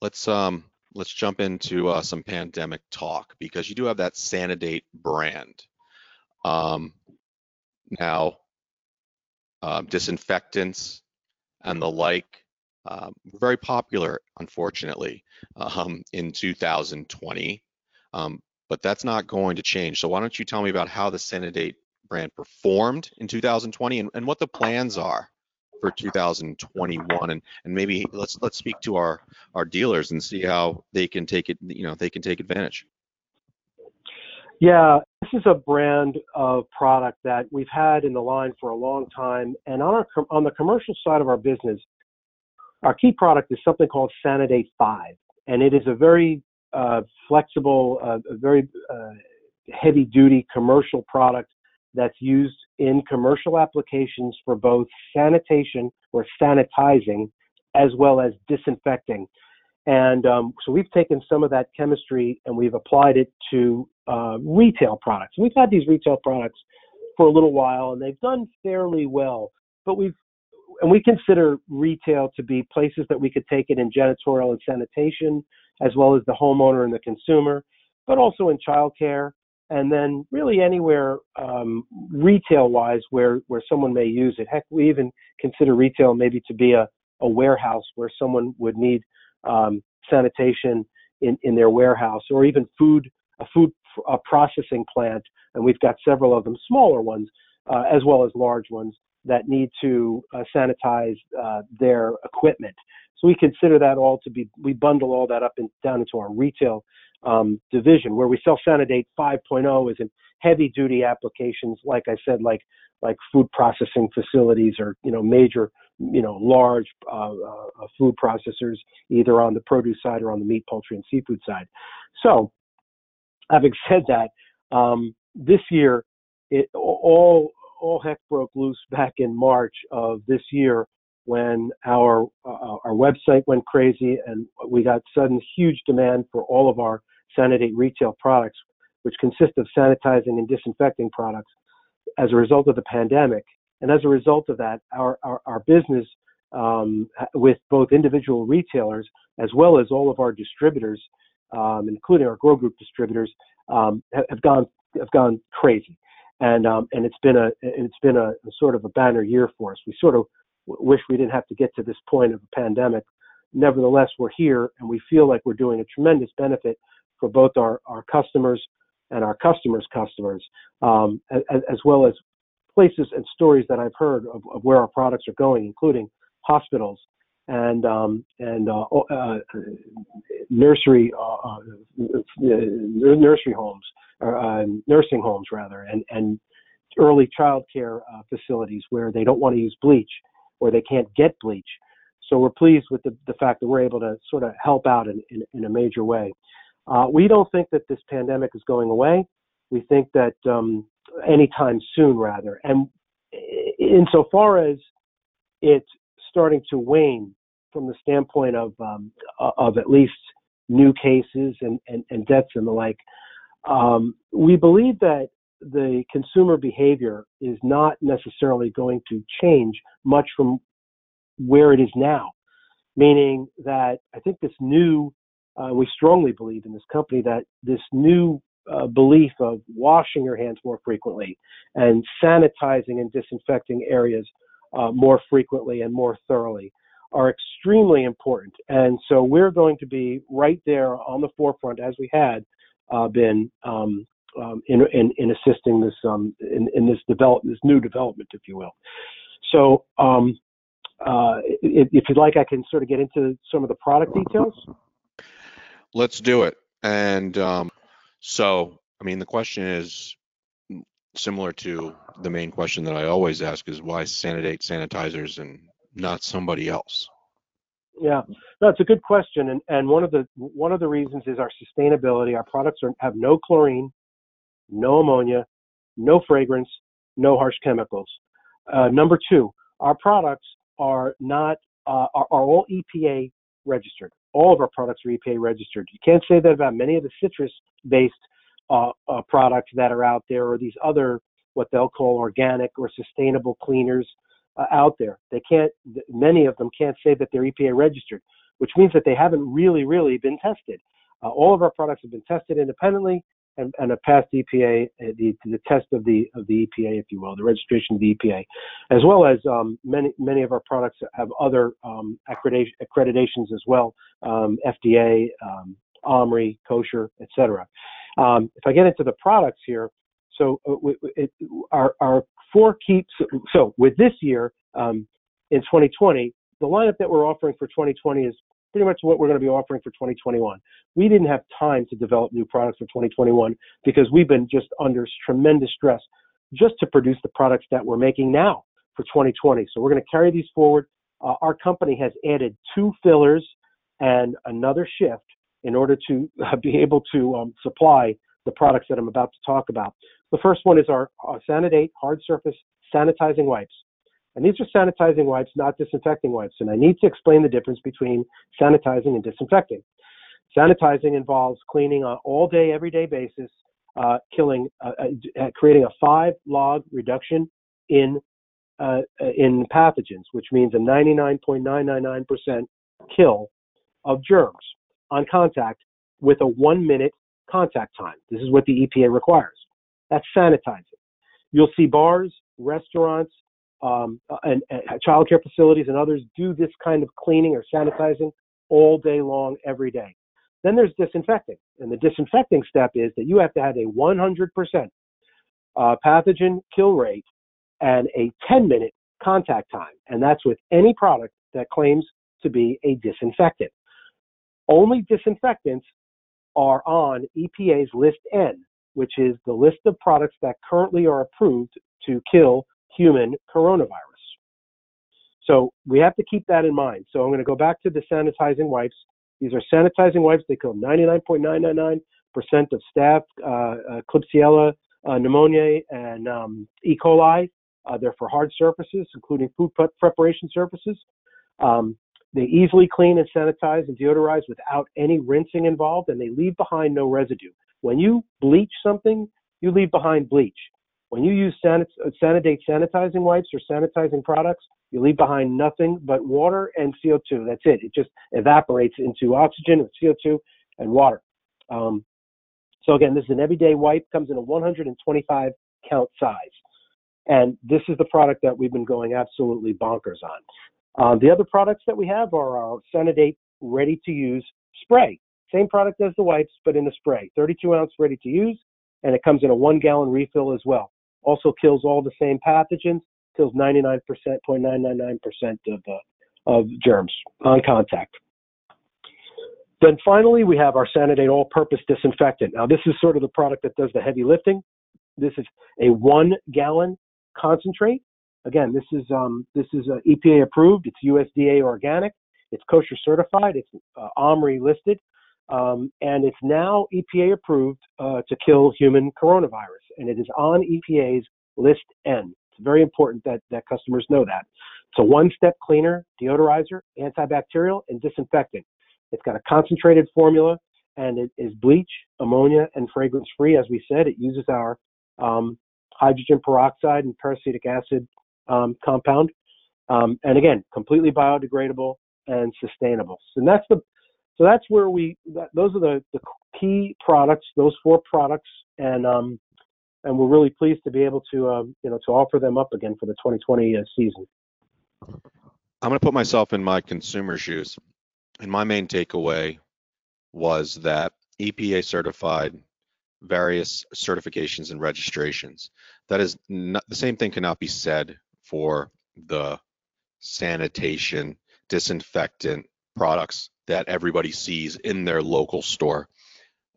let's um let's jump into uh, some pandemic talk because you do have that SaniDate brand. Um, now, uh, disinfectants and the like um, very popular, unfortunately, um, in 2020. Um, but that's not going to change. So why don't you tell me about how the SaniDate brand performed in 2020 and, and what the plans are for 2021 and and maybe let's let's speak to our our dealers and see how they can take it you know they can take advantage. Yeah this is a brand of product that we've had in the line for a long time and on our on the commercial side of our business our key product is something called SaniDate 5 and it is a very uh, flexible uh, a very uh, heavy duty commercial product that's used in commercial applications for both sanitation or sanitizing as well as disinfecting. And um, so we've taken some of that chemistry and we've applied it to uh, retail products. We've had these retail products for a little while and they've done fairly well, but we've and we consider retail to be places that we could take it in janitorial and sanitation, as well as the homeowner and the consumer, but also in childcare and then really anywhere um, retail wise where where someone may use it. Heck, we even consider retail maybe to be a, a warehouse where someone would need um, sanitation in, in their warehouse, or even food a food a processing plant, and we've got several of them, smaller ones uh, as well as large ones that need to uh, sanitize uh, their equipment. So we consider that all to be we bundle all that up and down into our retail um, division where we sell SaniDate 5.0 is in heavy duty applications, like I said, like like food processing facilities or you know major you know large uh, uh, food processors either on the produce side or on the meat, poultry, and seafood side. So, having said that, um, this year it all all heck broke loose back in March of this year when our uh, our website went crazy and we got sudden huge demand for all of our SaniDate retail products, which consist of sanitizing and disinfecting products, as a result of the pandemic. And as a result of that, our our, our business um, with both individual retailers as well as all of our distributors, um, including our Grow Group distributors, um, have, gone have gone crazy and um, and it's been a it's been a, a, sort of a banner year for us. We sort of wish we didn't have to get to this point of a pandemic. Nevertheless, we're here and we feel like we're doing a tremendous benefit for both our, our customers and our customers' customers, um, as, as, well as places and stories that I've heard of, of where our products are going, including hospitals and um, and uh, uh, nursery uh, uh nursery homes, or, uh, nursing homes rather, and and early child care uh, facilities where they don't want to use bleach or they can't get bleach. So we're pleased with the, the fact that we're able to sort of help out in, in, in a major way. Uh, we don't think that this pandemic is going away. We think that um, anytime soon, rather. And insofar as it's starting to wane from the standpoint of um, of at least new cases and, and, and deaths and the like, um, we believe that the consumer behavior is not necessarily going to change much from where it is now. Meaning that I think this new, uh, we strongly believe in this company that this new uh, belief of washing your hands more frequently and sanitizing and disinfecting areas uh, more frequently and more thoroughly are extremely important. And so we're going to be right there on the forefront as we had uh, been um, um, in, in, in, assisting this um, in, in, this develop this new development, if you will. So, um, uh, if, you'd like, I can sort of get into some of the product details. Let's do it. And um, so, I mean, the question is similar to the main question that I always ask: is why SaniDate sanitizers and not somebody else? Yeah, no, it's a good question, and and one of the one of the reasons is our sustainability. Our products are, have no chlorine, no ammonia, no fragrance, no harsh chemicals. Uh, number two, our products are not uh, are, are, all EPA registered. All of our products are EPA registered. You can't say that about many of the citrus-based uh, uh products that are out there, or these other what they'll call organic or sustainable cleaners uh, out there. They can't. Many of them can't say that they're EPA registered. which means that they haven't really, really been tested. Uh, all of our products have been tested independently and, and have EPA, uh, the, the test of the of the EPA, if you will, the registration of the EPA, as well as um, many many of our products have other um, accreditation, accreditations as well, um, FDA, um, OMRI, kosher, etc. Um, if I get into the products here, so uh, it, our, our four keeps. So with this year um, in 2020, the lineup that we're offering for 2020 is pretty much what we're going to be offering for 2021. We didn't have time to develop new products for 2021 because we've been just under tremendous stress just to produce the products that we're making now for 2020. So we're going to carry these forward. Uh, our company has added two fillers and another shift in order to uh, be able to um, supply the products that I'm about to talk about. The first one is our, our SaniDate hard surface sanitizing wipes. And these are sanitizing wipes, not disinfecting wipes. And I need to explain the difference between sanitizing and disinfecting. Sanitizing involves cleaning on all day, everyday basis, uh, killing, uh, uh, creating a five log reduction in uh, in pathogens, which means a 99.999% kill of germs on contact with a one minute contact time. This is what the EPA requires. That's sanitizing. You'll see bars, restaurants, um, and, and childcare facilities and others do this kind of cleaning or sanitizing all day long, every day. Then there's disinfecting. And the disinfecting step is that you have to have a 100% uh, pathogen kill rate and a 10 minute contact time. And that's with any product that claims to be a disinfectant. Only disinfectants are on EPA's List N, which is the list of products that currently are approved to kill human coronavirus. So we have to keep that in mind. So I'm going to go back to the sanitizing wipes. These are sanitizing wipes. They kill 99.999% of staph, uh, uh, Klebsiella uh, pneumoniae, and um, E. coli. Uh, they're for hard surfaces, including food preparation surfaces. Um, they easily clean and sanitize and deodorize without any rinsing involved, and they leave behind no residue. When you bleach something, you leave behind bleach. When you use sanit- sanitizing wipes or sanitizing products, you leave behind nothing but water and CO2. That's it. It just evaporates into oxygen and CO2 and water. Um, so again, this is an everyday wipe. Comes in a 125 count size, and this is the product that we've been going absolutely bonkers on. Uh, the other products that we have are our SaniDate ready to use spray. Same product as the wipes, but in a spray. 32 ounce ready to use, and it comes in a one gallon refill as well. Also kills all the same pathogens, kills 99%, 0.999% of, uh, of germs on contact. Then finally, we have our SaniDate all purpose disinfectant. Now, this is sort of the product that does the heavy lifting. This is a one gallon concentrate Again, this is um, this is uh, EPA approved. It's USDA organic. It's kosher certified. It's uh, OMRI listed, um, and it's now EPA approved uh, to kill human coronavirus. And it is on EPA's list N. It's very important that that customers know that. It's a one-step cleaner, deodorizer, antibacterial, and disinfectant. It's got a concentrated formula, and it is bleach, ammonia, and fragrance-free. As we said, it uses our um, hydrogen peroxide and peracetic acid um, compound. Um, and again, completely biodegradable and sustainable. And that's the so that's where we that, those are the, the key products, those four products, and um, and we're really pleased to be able to um, you know to offer them up again for the 2020 uh, season. I'm going to put myself in my consumer shoes, and my main takeaway was that EPA certified various certifications and registrations. That is not, the same thing cannot be said for the sanitation disinfectant products that everybody sees in their local store.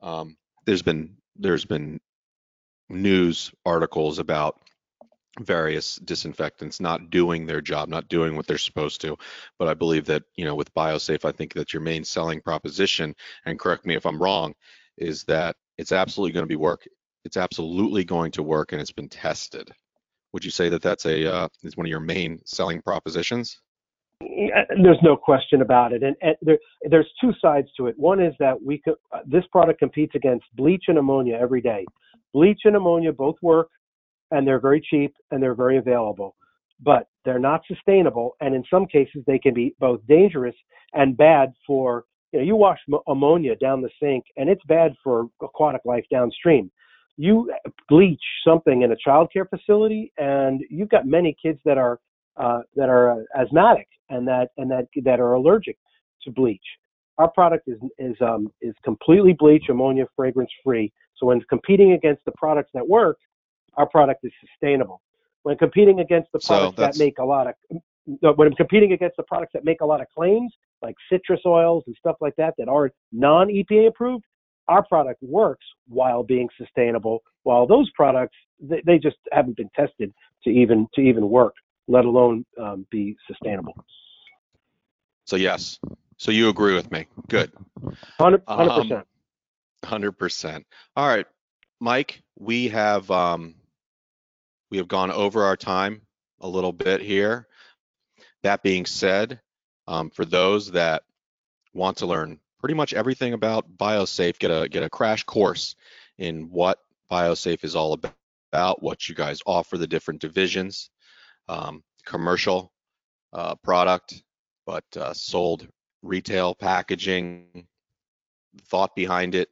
Um, there's been there's been news articles about various disinfectants not doing their job, not doing what they're supposed to. But I believe that, you know, with BioSafe, I think that your main selling proposition, and correct me if I'm wrong, is that it's absolutely going to be work. It's absolutely going to work and it's been tested. Would you say that that's a uh, is one of your main selling propositions? There's no question about it, and, and there, there's two sides to it. One is that we uh, this product competes against bleach and ammonia every day. Bleach and ammonia both work, and they're very cheap and they're very available. But they're not sustainable, and in some cases they can be both dangerous and bad for you know you wash ammonia down the sink and it's bad for aquatic life downstream. You bleach something in a child care facility, and you've got many kids that are uh, that are asthmatic and that and that that are allergic to bleach. Our product is is um, is completely bleach ammonia fragrance free. So when competing against the products that work, our product is sustainable. When competing against the products so that make a lot of when I'm competing against the products that make a lot of claims, like citrus oils and stuff like that, that are non-EPA approved, our product works while being sustainable. While those products, they, they just haven't been tested to even to even work, let alone um, be sustainable. So yes, so you agree with me? Good. Hundred percent. Um, hundred percent. All right, Mike, we have um, we have gone over our time a little bit here. That being said, um, for those that want to learn pretty much everything about BioSafe, get a get a crash course in what BioSafe is all about, what you guys offer, the different divisions, um, commercial uh, product, but uh, sold retail packaging, thought behind it,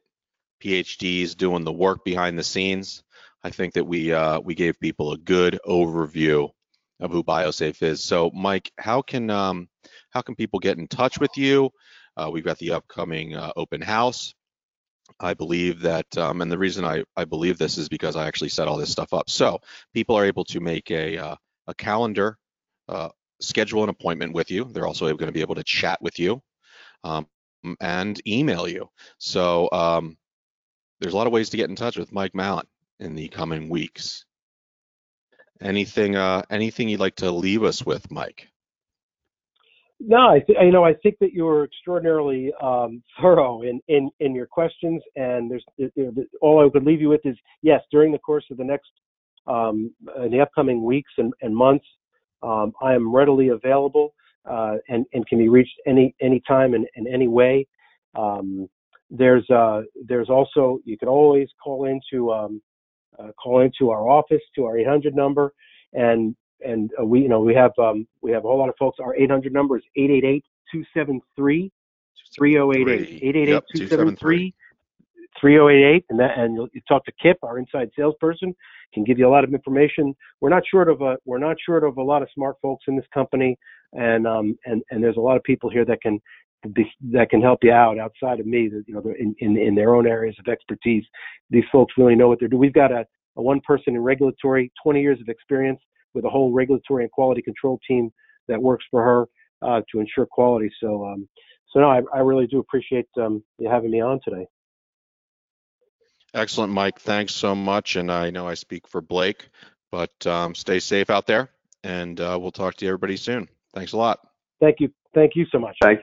PhDs doing the work behind the scenes. I think that we uh, we gave people a good overview of who BioSafe is. So, Mike, how can um, how can people get in touch with you? Uh, we've got the upcoming uh, open house. I believe that, um, and the reason I, I believe this is because I actually set all this stuff up. So people are able to make a uh, a calendar, uh, schedule an appointment with you. They're also going to be able to chat with you um, and email you. So um, there's a lot of ways to get in touch with Mike Mallon in the coming weeks. Anything, uh, anything you'd like to leave us with, Mike? No, I th- you know I think that you were extraordinarily um, thorough in, in in your questions, and there's you know, all I could leave you with is yes, during the course of the next um, in the upcoming weeks and, and months, um, I am readily available uh, and and can be reached any any time in, in any way. Um, there's uh, there's also you can always call into um, uh, call into our office to our 800 number, and and uh, we you know we have um, we have a whole lot of folks. Our 800 number is 888 273 3088 888 273 3088 and that and you'll, you talk to Kip, our inside salesperson, can give you a lot of information. We're not short of a we're not short of a lot of smart folks in this company, and um and and there's a lot of people here that can that can help you out outside of me, that, you know, in, in, in their own areas of expertise. These folks really know what they're doing. We've got a, a one person in regulatory, 20 years of experience with a whole regulatory and quality control team that works for her uh, to ensure quality. So, um, so no, I, I really do appreciate um, you having me on today. Excellent, Mike. Thanks so much. And I know I speak for Blake, but um, stay safe out there, and uh, we'll talk to everybody soon. Thanks a lot. Thank you. Thank you so much. Thanks.